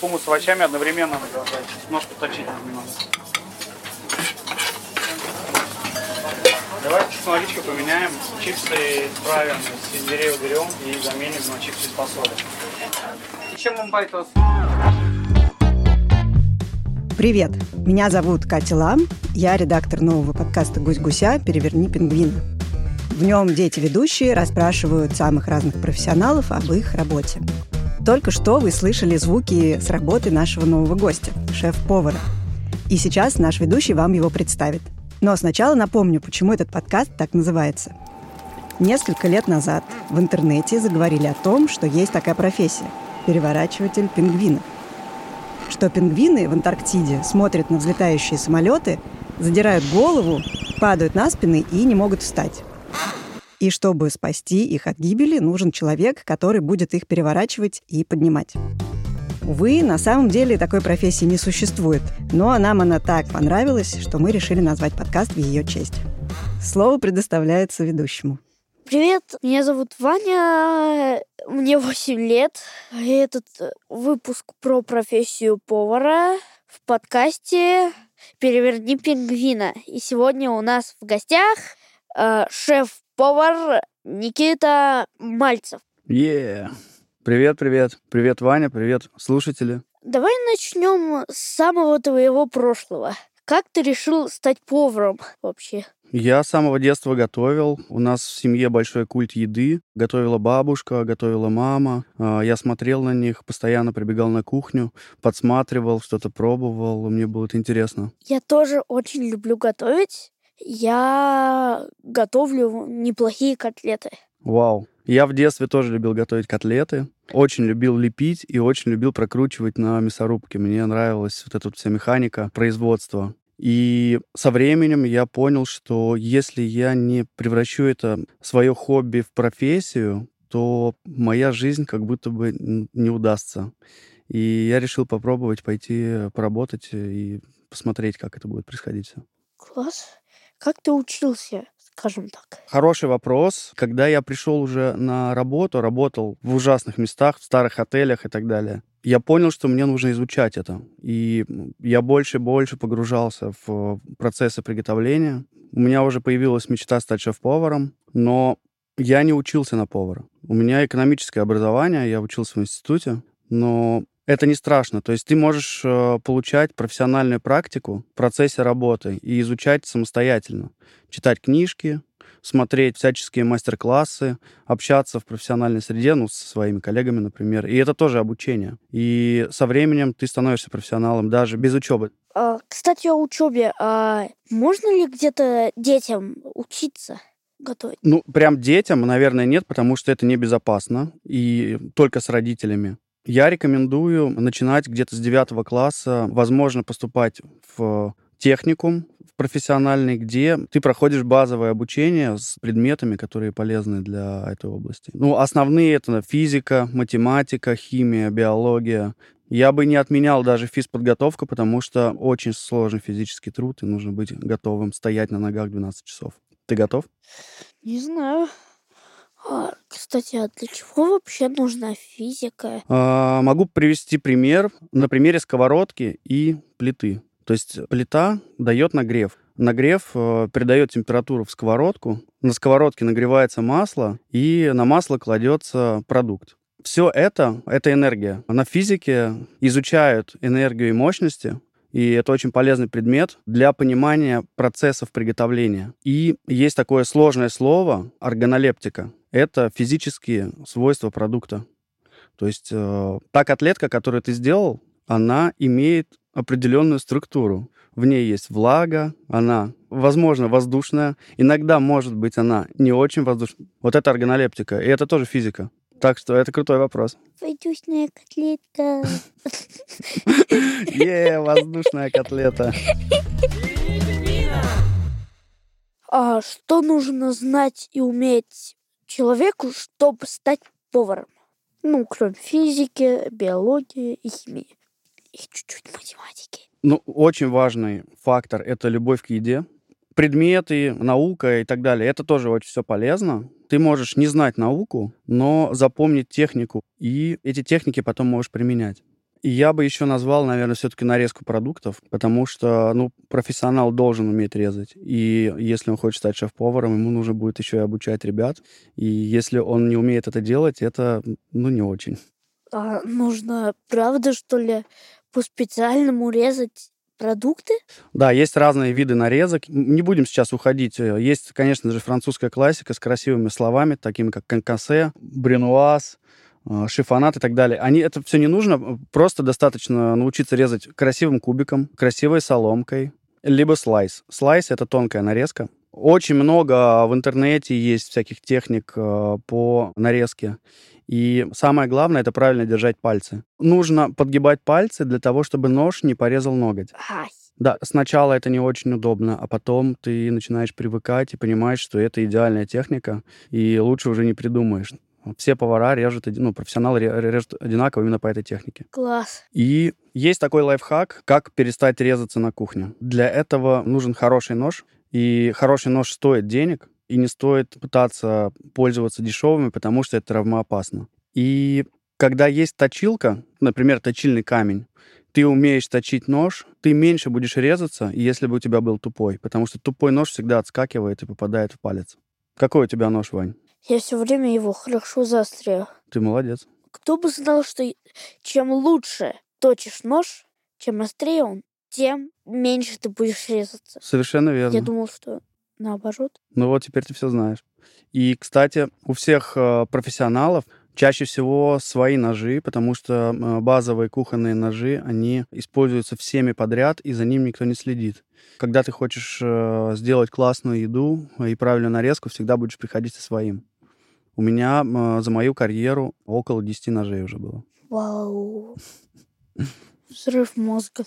хумус с овощами одновременно надо. Ножку точить немного. Давайте с наличкой поменяем. Чипсы исправим, сельдерей уберем и заменим на чипсы с фасолью. Еще мумбай тост. Привет! Меня зовут Катя Лам. Я редактор нового подкаста «Гусь-гуся. Переверни пингвина». В нем дети-ведущие расспрашивают самых разных профессионалов об их работе. Только что вы слышали звуки с работы нашего нового гостя, шеф-повара. И сейчас наш ведущий вам его представит. Но сначала напомню, почему этот подкаст так называется. Несколько лет назад в интернете заговорили о том, что есть такая профессия – переворачиватель пингвинов что пингвины в Антарктиде смотрят на взлетающие самолеты, задирают голову, падают на спины и не могут встать. И чтобы спасти их от гибели, нужен человек, который будет их переворачивать и поднимать. Увы, на самом деле такой профессии не существует, но нам она так понравилась, что мы решили назвать подкаст в ее честь. Слово предоставляется ведущему. Привет, меня зовут Ваня, мне 8 лет. И этот выпуск про профессию повара в подкасте «Переверни пингвина». И сегодня у нас в гостях э, шеф-повар Никита Мальцев. Yeah. Привет, привет. Привет, Ваня, привет, слушатели. Давай начнем с самого твоего прошлого. Как ты решил стать поваром вообще? Я с самого детства готовил. У нас в семье большой культ еды. Готовила бабушка, готовила мама. А, Я смотрел на них, постоянно прибегал на кухню, подсматривал, что-то пробовал. Мне было это интересно. Я тоже очень люблю готовить. Я готовлю неплохие котлеты. Вау. Я в детстве тоже любил готовить котлеты. Очень любил лепить и очень любил прокручивать на мясорубке. Мне нравилась вот эта вот вся механика производства. И со временем я понял, что если я не превращу это свое хобби в профессию, то моя жизнь как будто бы не удастся. И я решил попробовать пойти поработать и посмотреть, как это будет происходить. Класс. Как ты учился, скажем так? Хороший вопрос. Когда я пришел уже на работу, работал в ужасных местах, в старых отелях и так далее, я понял, что мне нужно изучать это. И я больше и больше погружался в процессы приготовления. У меня уже появилась мечта стать шеф-поваром, но я не учился на повара. У меня экономическое образование, я учился в институте, но это не страшно. То есть ты можешь э, получать профессиональную практику в процессе работы и изучать самостоятельно. Читать книжки, смотреть всяческие мастер-классы, общаться в профессиональной среде, ну, со своими коллегами, например. И это тоже обучение. И со временем ты становишься профессионалом даже без учебы. А, кстати, о учебе. А можно ли где-то детям учиться готовить? Ну, прям детям, наверное, нет, потому что это небезопасно. И только с родителями. Я рекомендую начинать где-то с 9 класса, возможно, поступать в техникум в профессиональный, где ты проходишь базовое обучение с предметами, которые полезны для этой области. Ну, основные это физика, математика, химия, биология. Я бы не отменял даже физподготовку, потому что очень сложный физический труд, и нужно быть готовым стоять на ногах 12 часов. Ты готов? Не знаю. А, кстати, а для чего вообще нужна физика? А, Могу привести пример на примере сковородки и плиты. То есть плита дает нагрев. Нагрев э, передает температуру в сковородку. На сковородке нагревается масло, и на масло кладется продукт. Все это — это энергия. На физике изучают энергию и мощности, и это очень полезный предмет для понимания процессов приготовления. И есть такое сложное слово — органолептика. Это физические свойства продукта. То есть э, та котлетка, которую ты сделал, она имеет определенную структуру. В ней есть влага, она, возможно, воздушная. Иногда, может быть, она не очень воздушная. Вот это органолептика, и это тоже физика. Так что это крутой вопрос. Воздушная котлетка. Е, воздушная котлета. А что нужно знать и уметь человеку, чтобы стать поваром? Ну, кроме физики, биологии и химии. И чуть-чуть математики. Ну, очень важный фактор — это любовь к еде. Предметы, наука и так далее — это тоже очень все полезно. Ты можешь не знать науку, но запомнить технику, и эти техники потом можешь применять. И я бы еще назвал, наверное, все-таки нарезку продуктов, потому что, ну, профессионал должен уметь резать. И если он хочет стать шеф-поваром, ему нужно будет еще и обучать ребят. И если он не умеет это делать, это, ну, не очень. А нужно, правда, что ли, по специальному резать продукты? Да, есть разные виды нарезок. Не будем сейчас уходить. Есть, конечно же, французская классика с красивыми словами, такими как конкассе, бренуаз, э, шифонат и так далее. Они, это все не нужно, просто достаточно научиться резать красивым кубиком, красивой соломкой, либо слайс. Слайс — это тонкая нарезка. Очень много в интернете есть всяких техник э, по нарезке. И самое главное — это правильно держать пальцы. Нужно подгибать пальцы для того, чтобы нож не порезал ноготь. Да, сначала это не очень удобно, а потом ты начинаешь привыкать и понимаешь, что это идеальная техника, и лучше уже не придумаешь. Все повара режут, ну, профессионалы ре- режут одинаково именно по этой технике. класс. И есть такой лайфхак, как перестать резаться на кухне. Для этого нужен хороший нож, и хороший нож стоит денег, и не стоит пытаться пользоваться дешевыми, потому что это травмоопасно. И когда есть точилка, например, точильный камень, ты умеешь точить нож, ты меньше будешь резаться, если бы у тебя был тупой, потому что тупой нож всегда отскакивает и попадает в палец. Какой у тебя нож, Вань? Я все время его хорошо заостряю. Ты молодец. Кто бы знал, что чем лучше точишь нож, чем острее он, тем меньше ты будешь резаться. Совершенно верно. Я думал, что наоборот. Ну вот теперь ты все знаешь. И, кстати, у всех э, профессионалов чаще всего свои ножи, потому что э, базовые кухонные ножи, они используются всеми подряд, и за ним никто не следит. Когда ты хочешь э, сделать классную еду и правильную нарезку, всегда будешь приходить со своим. У меня за мою карьеру около 10 ножей уже было. Вау. Взрыв мозга.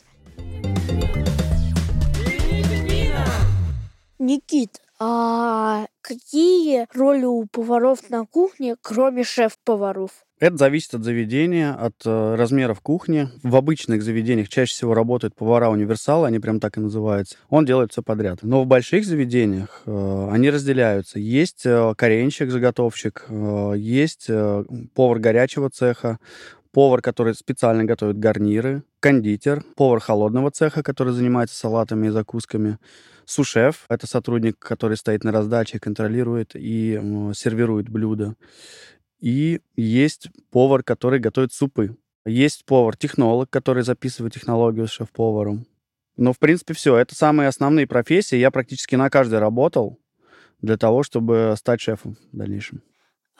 Никит, а какие роли у поваров на кухне, кроме шеф-поваров? Это зависит от заведения, от э, размеров кухни. В обычных заведениях чаще всего работают повара-универсалы, они прям так и называются. Он делает все подряд. Но в больших заведениях э, они разделяются. Есть э, коренщик-заготовщик, э, есть э, повар горячего цеха, повар, который специально готовит гарниры, кондитер, повар холодного цеха, который занимается салатами и закусками, сушеф — это сотрудник, который стоит на раздаче, контролирует и сервирует блюда. И есть повар, который готовит супы. Есть повар-технолог, который записывает технологию с шеф-поваром. Но, в принципе, все. Это самые основные профессии. Я практически на каждой работал для того, чтобы стать шефом в дальнейшем.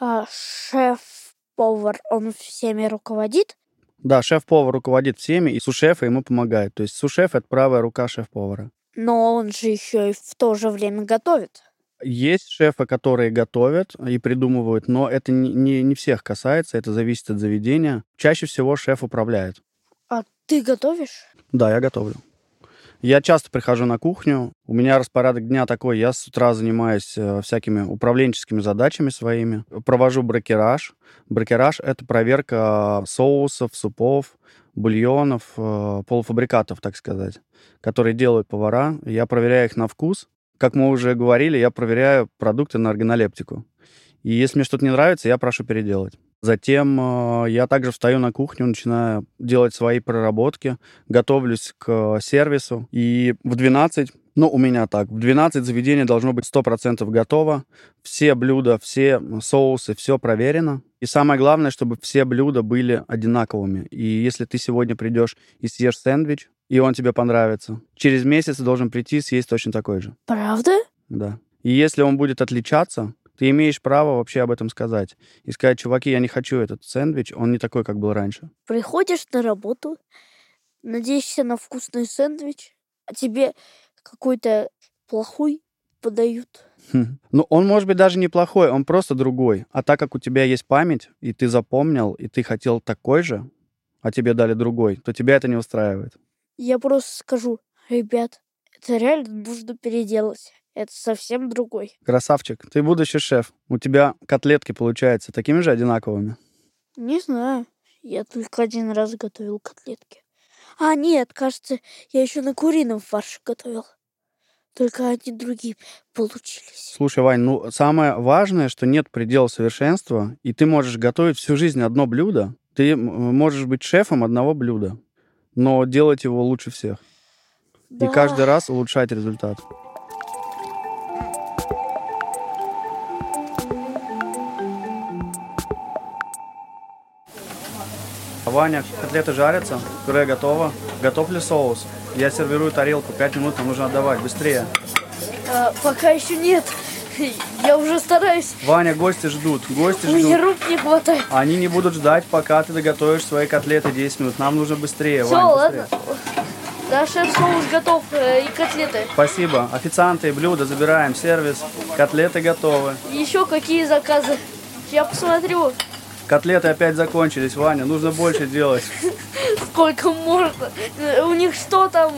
А шеф-повар, он всеми руководит? Да, шеф-повар руководит всеми, и сушеф ему помогает. То есть сушеф — это правая рука шеф-повара. Но он же еще и в то же время готовит. Есть шефы, которые готовят и придумывают, но это не, не, не всех касается, это зависит от заведения. Чаще всего шеф управляет. А ты готовишь? Да, я готовлю. Я часто прихожу на кухню. У меня распорядок дня такой. Я с утра занимаюсь э, всякими управленческими задачами своими. Провожу брокераж. Брокераж — это проверка соусов, супов, бульонов, э, полуфабрикатов, так сказать, которые делают повара. Я проверяю их на вкус. Как мы уже говорили, я проверяю продукты на органолептику. И если мне что-то не нравится, я прошу переделать. Затем э, я также встаю на кухню, начинаю делать свои проработки, готовлюсь к сервису. И в 12, ну, у меня так, в 12 заведение должно быть 100% готово. Все блюда, все соусы, все проверено. И самое главное, чтобы все блюда были одинаковыми. И если ты сегодня придешь и съешь сэндвич, и он тебе понравится, через месяц ты должен прийти и съесть точно такой же. Правда? Да. И если он будет отличаться, ты имеешь право вообще об этом сказать. И сказать, чуваки, я не хочу этот сэндвич, он не такой, как был раньше. Приходишь на работу, надеешься на вкусный сэндвич, а тебе какой-то плохой подают. Хм. Ну, он может быть даже неплохой, он просто другой. А так как у тебя есть память, и ты запомнил, и ты хотел такой же, а тебе дали другой, то тебя это не устраивает. Я просто скажу, ребят, это реально нужно переделать. Это совсем другой. Красавчик, ты будущий шеф. У тебя котлетки получаются такими же одинаковыми. Не знаю. Я только один раз готовил котлетки. А, нет, кажется, я еще на курином фарше готовил. Только они другие получились. Слушай, Вань, ну самое важное, что нет предела совершенства, и ты можешь готовить всю жизнь одно блюдо. Ты можешь быть шефом одного блюда, но делать его лучше всех. Да. И каждый раз улучшать результат. Ваня, котлеты жарятся, пюре готово. Готов ли соус? Я сервирую тарелку, пять минут нам нужно отдавать, быстрее. А, пока еще нет. Я уже стараюсь. Ваня, гости ждут, гости Мне ждут. рук не хватает. Они не будут ждать, пока ты доготовишь свои котлеты 10 минут. Нам нужно быстрее, Все, Вань, ладно. быстрее. Да, шеф-соус готов э, и котлеты. Спасибо. Официанты и блюда забираем, сервис. Котлеты готовы. Еще какие заказы? Я посмотрю, Котлеты опять закончились, Ваня. Нужно больше делать. сколько можно. У них что там?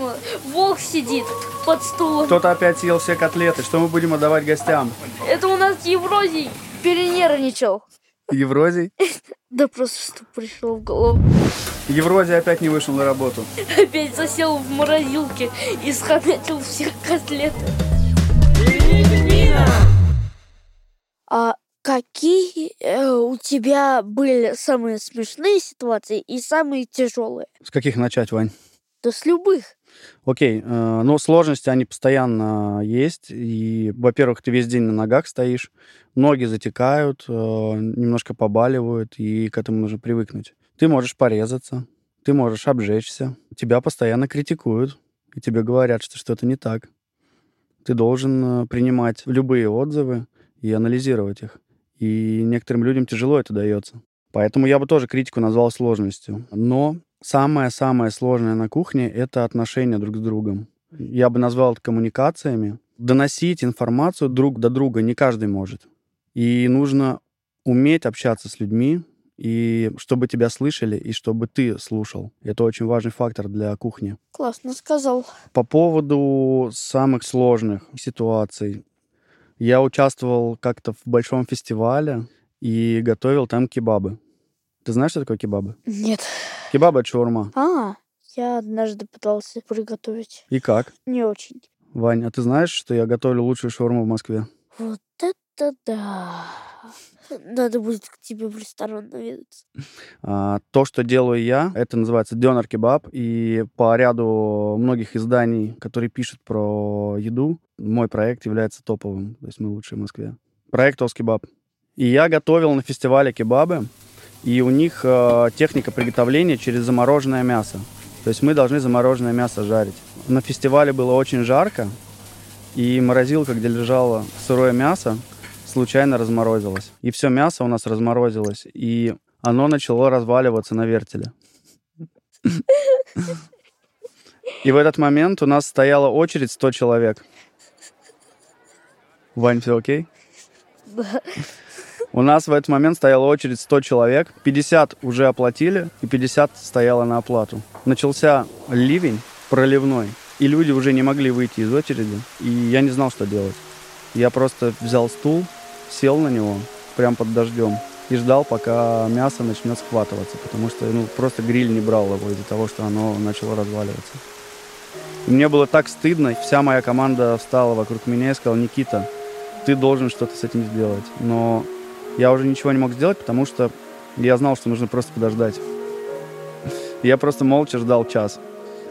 Волк сидит под стулом. Кто-то опять съел все котлеты. Что мы будем отдавать гостям? Это у нас Еврозий перенервничал. Еврозий? Да просто что пришло в голову. Еврозий опять не вышел на работу. Опять засел в морозилке и схомятил все котлеты. А какие э, у тебя были самые смешные ситуации и самые тяжелые? С каких начать, Вань? Да с любых. Окей, э, ну сложности они постоянно есть. И, во-первых, ты весь день на ногах стоишь, ноги затекают, э, немножко побаливают, и к этому нужно привыкнуть. Ты можешь порезаться, ты можешь обжечься, тебя постоянно критикуют, и тебе говорят, что что-то не так. Ты должен э, принимать любые отзывы и анализировать их. И некоторым людям тяжело это дается. Поэтому я бы тоже критику назвал сложностью. Но самое-самое сложное на кухне — это отношения друг с другом. Я бы назвал это коммуникациями. Доносить информацию друг до друга не каждый может. И нужно уметь общаться с людьми, и чтобы тебя слышали, и чтобы ты слушал. Это очень важный фактор для кухни. Классно сказал. По поводу самых сложных ситуаций. Я участвовал как-то в большом фестивале и готовил там кебабы. Ты знаешь, что такое кебабы? Нет. Кебабы — это шаурма. А, я однажды пытался приготовить. И как? Не очень. Вань, а ты знаешь, что я готовлю лучшую шаурму в Москве? Вот это да. Надо будет к тебе в ресторан наведаться. А, то, что делаю я, это называется дёнер кебаб. И по ряду многих изданий, которые пишут про еду, мой проект является топовым. То есть мы лучшие в Москве. Проект Ос Кебаб. И я готовил на фестивале кебабы. И у них э, техника приготовления через замороженное мясо. То есть мы должны замороженное мясо жарить. На фестивале было очень жарко, и морозилка, где лежало сырое мясо, случайно разморозилась. И все мясо у нас разморозилось, и оно начало разваливаться на вертеле. И в этот момент у нас стояла очередь 100 человек. Вань, все окей? У нас в этот момент стояла очередь 100 человек. 50 уже оплатили, и 50 стояло на оплату. Начался ливень проливной, и люди уже не могли выйти из очереди. И я не знал, что делать. Я просто взял стул, сел на него, прям под дождем, и ждал, пока мясо начнет схватываться, потому что ну, просто гриль не брал его из-за того, что оно начало разваливаться. И мне было так стыдно, вся моя команда встала вокруг меня и сказала, Никита, ты должен что-то с этим сделать. Но я уже ничего не мог сделать, потому что я знал, что нужно просто подождать. Я просто молча ждал час.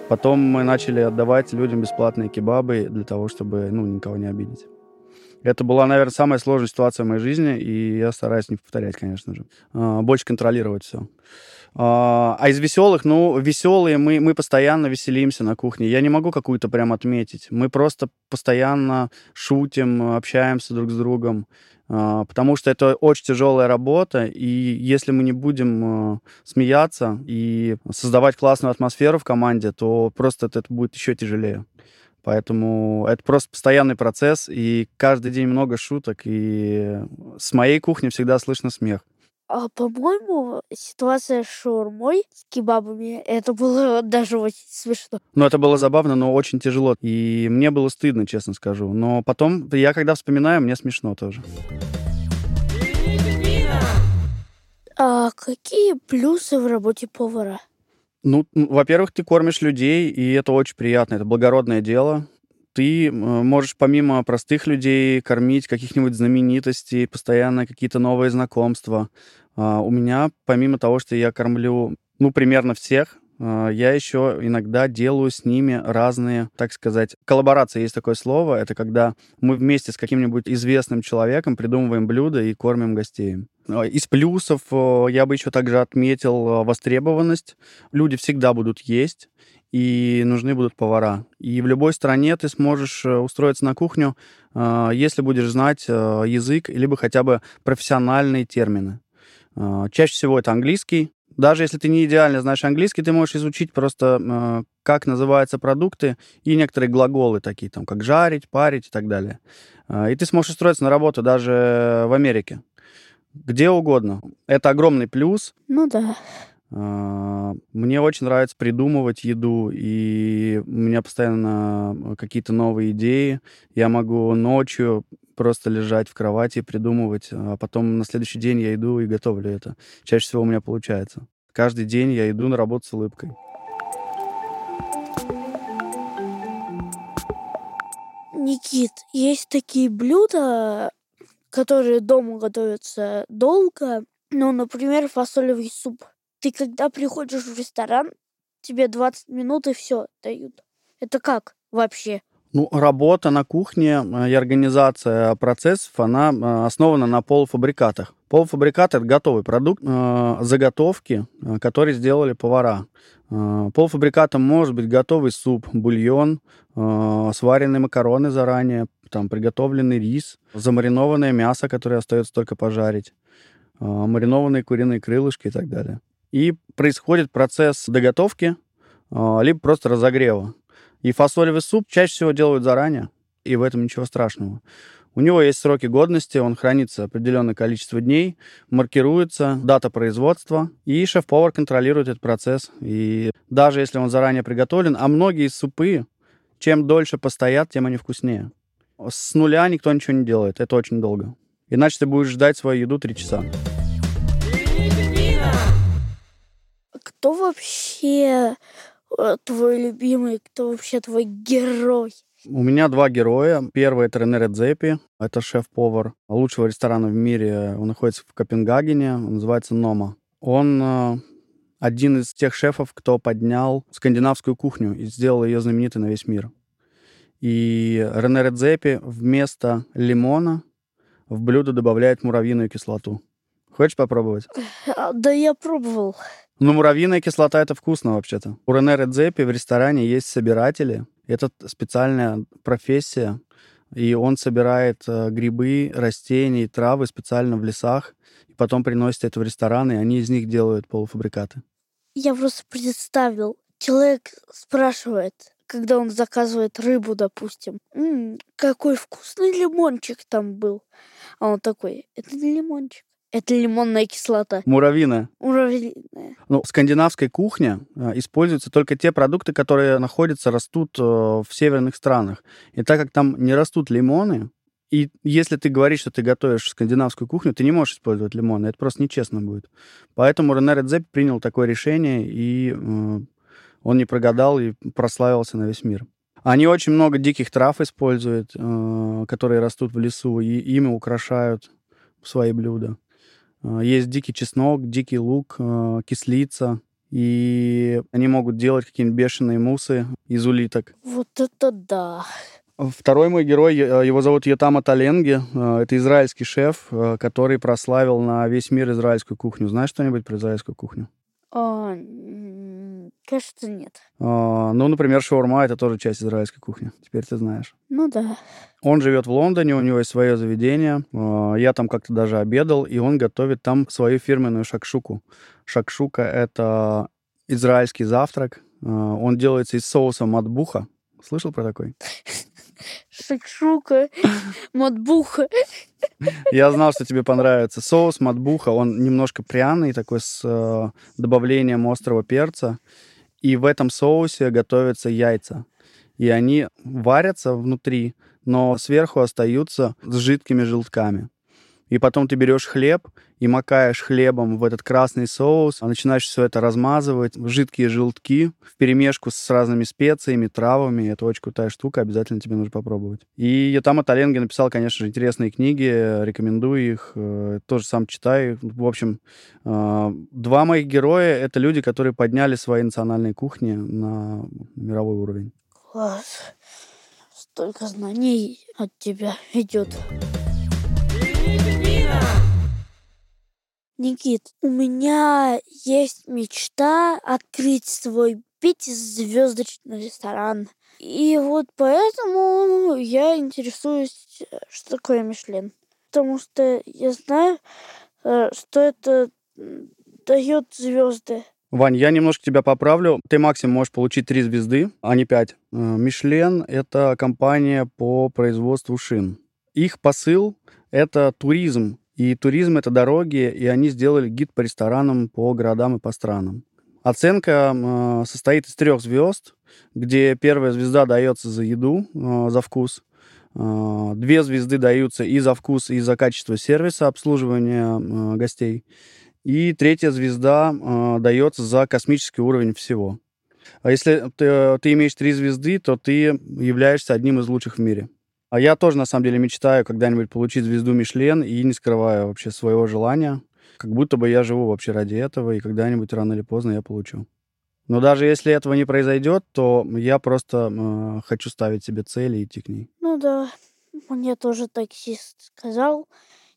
Потом мы начали отдавать людям бесплатные кебабы для того, чтобы ну, никого не обидеть. Это была, наверное, самая сложная ситуация в моей жизни, и я стараюсь не повторять, конечно же. А, Больше контролировать все. А а из веселых, ну, веселые, мы, мы постоянно веселимся на кухне. Я не могу какую-то прям отметить. Мы просто постоянно шутим, общаемся друг с другом, а, потому что это очень тяжелая работа, и если мы не будем смеяться и создавать классную атмосферу в команде, то просто это будет еще тяжелее. Поэтому это просто постоянный процесс, и каждый день много шуток, и с моей кухни всегда слышно смех. А, по-моему, ситуация с шаурмой, с кебабами, это было даже очень смешно. Ну, это было забавно, но очень тяжело. И мне было стыдно, честно скажу. Но потом, я когда вспоминаю, мне смешно тоже. А какие плюсы в работе повара? Ну, во-первых, ты кормишь людей, и это очень приятно, это благородное дело. Ты можешь помимо простых людей кормить каких-нибудь знаменитостей, постоянно какие-то новые знакомства. А, У меня, помимо того, что я кормлю, ну, примерно всех, а, я еще иногда делаю с ними разные, так сказать, коллаборации, есть такое слово. Это когда мы вместе с каким-нибудь известным человеком придумываем блюда и кормим гостей. А, Из плюсов э, я бы еще также отметил э, востребованность. Люди всегда будут есть, и нужны будут повара. И в любой стране ты сможешь э, устроиться на кухню, если будешь знать язык, либо хотя бы профессиональные термины. Чаще всего это английский. Даже если ты не идеально знаешь английский, ты можешь изучить просто, как называются продукты и некоторые глаголы такие, там, как жарить, парить и так далее. И ты сможешь устроиться на работу даже в Америке. Где угодно. Это огромный плюс. Ну да. А, Мне очень нравится придумывать еду, и у меня постоянно какие-то новые идеи. Я могу ночью просто лежать в кровати и придумывать, а потом на следующий день я иду и готовлю это. Чаще всего у меня получается. Каждый день я иду на работу с улыбкой. Никит, есть такие блюда, которые дома готовятся долго. Ну, например, фасолевый суп. Ты когда приходишь в ресторан, тебе 20 минут и все дают. Это как вообще? Ну, работа на кухне э, и организация процессов, она э, основана на полуфабрикатах. Полуфабрикат — это готовый продукт, э, заготовки, которые сделали повара. Полуфабрикатом может быть готовый суп, бульон, сваренные макароны заранее, там приготовленный рис, замаринованное мясо, которое остается только пожарить, маринованные куриные крылышки и так далее. И происходит процесс доготовки, либо просто разогрева. И фасолевый суп чаще всего делают заранее, и в этом ничего страшного. У него есть сроки годности, он хранится определенное количество дней, маркируется дата производства, и шеф-повар контролирует этот процесс. И даже если он заранее приготовлен, а многие супы, чем дольше постоят, тем они вкуснее. С нуля никто ничего не делает, это очень долго. Иначе ты будешь ждать свою еду три часа. Кто вообще твой любимый, кто вообще твой герой? У меня два героя. Первый — это Рене Редзепи. Это шеф-повар лучшего ресторана в мире. Он находится в Копенгагене. Он называется Нома. Он э, один из тех шефов, кто поднял скандинавскую кухню и сделал ее знаменитой на весь мир. И Рене Редзепи вместо лимона в блюдо добавляет муравьиную кислоту. Хочешь попробовать? А, Да я пробовал. Ну, муравьиная кислота — это вкусно вообще-то. У Рене Редзепи в ресторане есть собиратели. Это специальная профессия. И он собирает э, грибы, растения и травы специально в лесах. И потом приносит это в ресторан, и они из них делают полуфабрикаты. Я просто представил. Человек спрашивает, когда он заказывает рыбу, допустим, «М, какой вкусный лимончик там был. А он такой, это не лимончик, это лимонная кислота. Муравьиная. Муравьиная. Ну, в скандинавской кухне э, используются только те продукты, которые находятся, растут э, в северных странах. И так как там не растут лимоны, и если ты говоришь, что ты готовишь скандинавскую кухню, ты не можешь использовать лимоны. Это просто нечестно будет. Поэтому Рене Редзепи принял такое решение, и э, он не прогадал и прославился на весь мир. Они очень много диких трав используют, э, которые растут в лесу, и ими украшают свои блюда. Э, Есть дикий чеснок, дикий лук, э, кислица. И они могут делать какие-нибудь бешеные мусы из улиток. Вот это да. Второй мой герой, его зовут Йотама Таленги. Э, Это израильский шеф, который прославил на весь мир израильскую кухню. Знаешь что-нибудь про израильскую кухню? А, м, кажется, нет. А, Ну, например, шаурма — это тоже часть израильской кухни. Теперь ты знаешь. Ну да. Он живет в Лондоне, у него есть свое заведение. А, Я там как-то даже обедал, и он готовит там свою фирменную шакшуку. Шакшука — это израильский завтрак. А, Он делается из соуса матбуха. Слышал про такой? Шакшука, матбуха. Я знал, что тебе понравится. Соус матбуха, он немножко пряный, такой с э, добавлением острого перца. И в этом соусе готовятся яйца. И они варятся внутри, но сверху остаются с жидкими желтками. И потом ты берешь хлеб и макаешь хлебом в этот красный соус, а начинаешь все это размазывать, в жидкие желтки, в перемешку с разными специями, травами. Это очень крутая штука, обязательно тебе нужно попробовать. И Ятама Таленги написал, конечно же, интересные книги, рекомендую их, э, тоже сам читаю. В общем, э, два моих героя — это люди, которые подняли свои национальные кухни на мировой уровень. Класс. Столько знаний от тебя идет. Никит, у меня есть мечта открыть свой пятизвездочный ресторан. И вот поэтому я интересуюсь, что такое Мишлен. Потому что я знаю, э, что это дает звезды. Вань, я немножко тебя поправлю. Ты максимум можешь получить три звезды, а не пять. Э, Мишлен — это компания по производству шин. Их посыл — это туризм. И туризм — это дороги, и они сделали гид по ресторанам, по городам и по странам. Оценка э, состоит из трех звезд, где первая звезда дается за еду, э, за вкус. Две звезды даются и за вкус, и за качество сервиса обслуживания гостей. И третья звезда э, дается за космический уровень всего. А если ты, ты имеешь три звезды, то ты являешься одним из лучших в мире. А я тоже, на самом деле, мечтаю когда-нибудь получить звезду Мишлен и не скрываю вообще своего желания. Как будто бы я живу вообще ради этого, и когда-нибудь рано или поздно я получу. Но даже если этого не произойдет, то я просто э, хочу ставить себе цели и идти к ней. Ну да, мне тоже таксист сказал,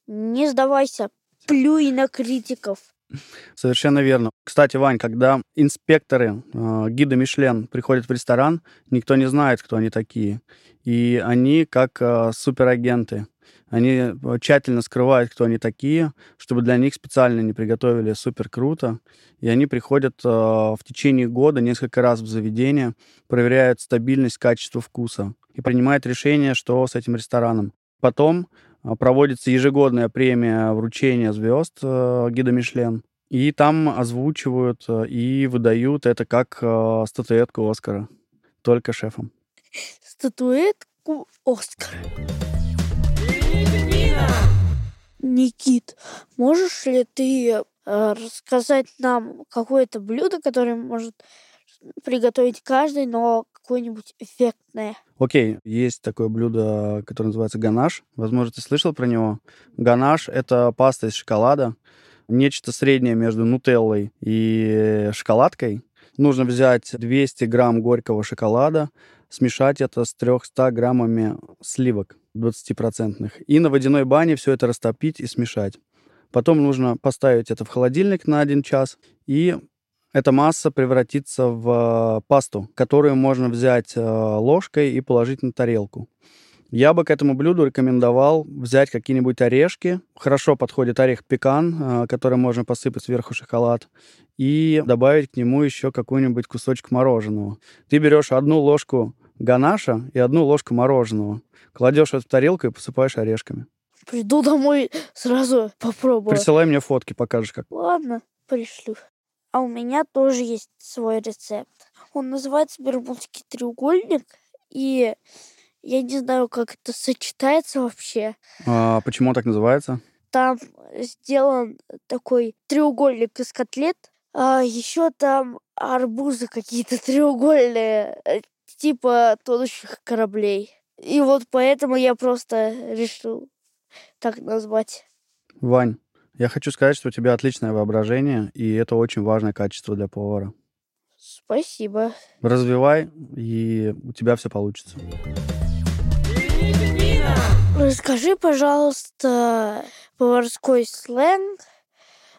не сдавайся, плюй на критиков. Совершенно верно. Кстати, Вань, когда инспекторы э, гида Мишлен приходят в ресторан, никто не знает, кто они такие. И они как э, суперагенты. Они э, тщательно скрывают, кто они такие, чтобы для них специально не приготовили супер круто. И они приходят э, в течение года несколько раз в заведение, проверяют стабильность, качество вкуса и принимают решение, что с этим рестораном. Потом проводится ежегодная премия вручения звезд э, гида Мишлен. И там озвучивают э, и выдают это как э, статуэтку Оскара. Только шефом. Статуэтку Оскара. Никит, можешь ли ты рассказать нам какое-то блюдо, которое может приготовить каждый, но какое-нибудь эффектное. Окей, есть такое блюдо, которое называется ганаш. Возможно, ты слышал про него. Ганаш — это паста из шоколада. Нечто среднее между нутеллой и шоколадкой. Нужно взять 200 грамм горького шоколада, смешать это с 300 граммами сливок 20%. И на водяной бане все это растопить и смешать. Потом нужно поставить это в холодильник на один час и эта масса превратится в э, пасту, которую можно взять э, ложкой и положить на тарелку. Я бы к этому блюду рекомендовал взять какие-нибудь орешки. Хорошо подходит орех пекан, э, который можно посыпать сверху шоколад, и добавить к нему еще какой-нибудь кусочек мороженого. Ты берешь одну ложку ганаша и одну ложку мороженого, кладешь это в тарелку и посыпаешь орешками. Приду домой, сразу попробую. Присылай мне фотки, покажешь как. Ладно, пришлю. А у меня тоже есть свой рецепт. Он называется Бермудский треугольник. И я не знаю, как это сочетается вообще. А почему он так называется? Там сделан такой треугольник из котлет. А еще там арбузы какие-то треугольные, э, типа тонущих кораблей. И вот поэтому я просто решил так назвать. Вань, я хочу сказать, что у тебя отличное воображение, и это очень важное качество для повара. Спасибо. Развивай, и у тебя все получится. Расскажи, пожалуйста, поварской сленг,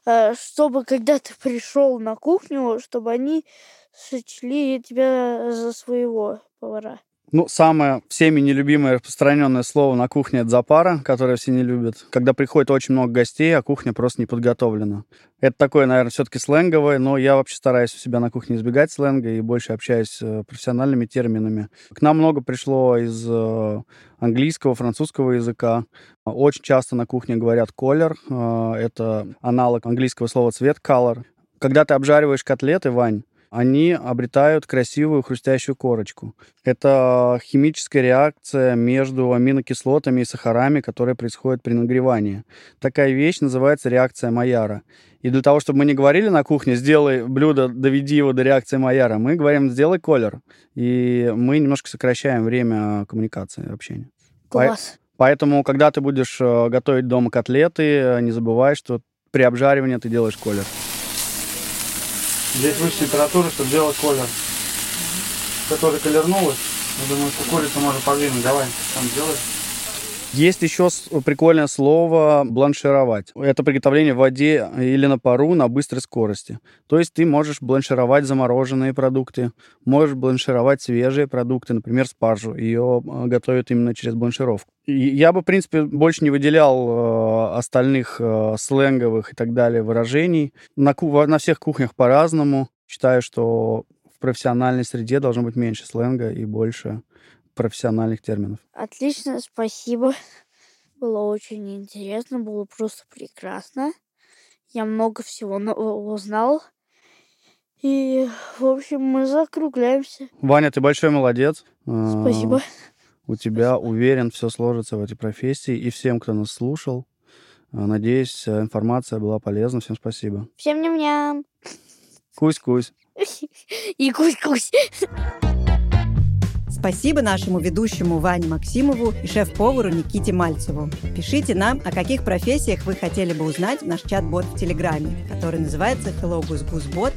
э, чтобы когда ты пришел на кухню, чтобы они сочли тебя за своего повара. Ну, самое всеми нелюбимое распространенное слово на кухне – это запара, которое все не любят. Когда приходит очень много гостей, а кухня просто не подготовлена. Это такое, наверное, все-таки сленговое, но я вообще стараюсь у себя на кухне избегать сленга и больше общаюсь э, профессиональными терминами. К нам много пришло из э, английского, французского языка. Очень часто на кухне говорят колер. Э, это аналог английского слова цвет color. Когда ты обжариваешь котлеты, Вань, они обретают красивую хрустящую корочку. Это химическая реакция между аминокислотами и сахарами, которая происходит при нагревании. Такая вещь называется реакция Майяра. И для того, чтобы мы не говорили на кухне, сделай блюдо, доведи его до реакции Майяра, мы говорим, сделай колер. И мы немножко сокращаем время коммуникации, общения. Класс. Поэтому, когда ты будешь э, готовить дома котлеты, э, не забывай, что при обжаривании ты делаешь колер. Здесь выше температура, чтобы делать колер. Который колернулась, я думаю, что курицу можно подвинуть. Давай, сам делай. Есть еще с- прикольное слово бланшировать. Это приготовление в воде или на пару на быстрой скорости. То есть ты можешь бланшировать замороженные продукты, можешь бланшировать свежие продукты, например, спаржу. Ее э, готовят именно через бланшировку. Я бы, в принципе, больше не выделял э, остальных э, сленговых и так далее выражений. На, на всех кухнях по-разному. Считаю, что в профессиональной среде должно быть меньше сленга и больше профессиональных терминов. Отлично, спасибо. Было очень интересно, было просто прекрасно. Я много всего нового узнал. И, в общем, мы закругляемся. Ваня, ты большой молодец. Э, Спасибо. У тебя, уверен, все сложится в этой профессии. И всем, кто нас слушал, э, надеюсь, информация была полезна. Всем спасибо. Всем ням-ням. Кусь-кусь. И кусь-кусь. Спасибо нашему ведущему Ване Максимову и шеф-повару Никите Мальцеву. Пишите нам, о каких профессиях вы хотели бы узнать в наш чат-бот в Телеграме, который называется Hello Гусь Гусь Бот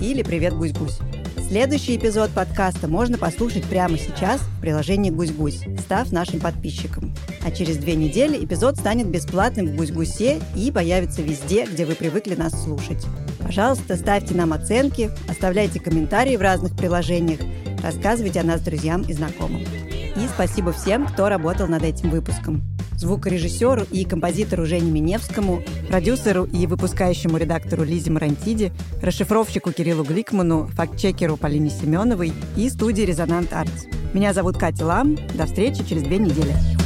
или Привет Гусь Гусь. Следующий эпизод подкаста можно послушать прямо сейчас в приложении Гусь Гусь, став нашим подписчиком. А через две недели эпизод станет бесплатным в Гусь Гусе и появится везде, где вы привыкли нас слушать. Пожалуйста, ставьте нам оценки, оставляйте комментарии в разных приложениях, рассказывайте о нас друзьям и знакомым. И спасибо всем, кто работал над этим выпуском. Звукорежиссеру и композитору Жене Миневскому, продюсеру и выпускающему редактору Лизе Марантиди, расшифровщику Кириллу Гликману, фактчекеру Полине Семеновой и студии «Резонант Артс». Меня зовут Катя Лам. До встречи через две недели.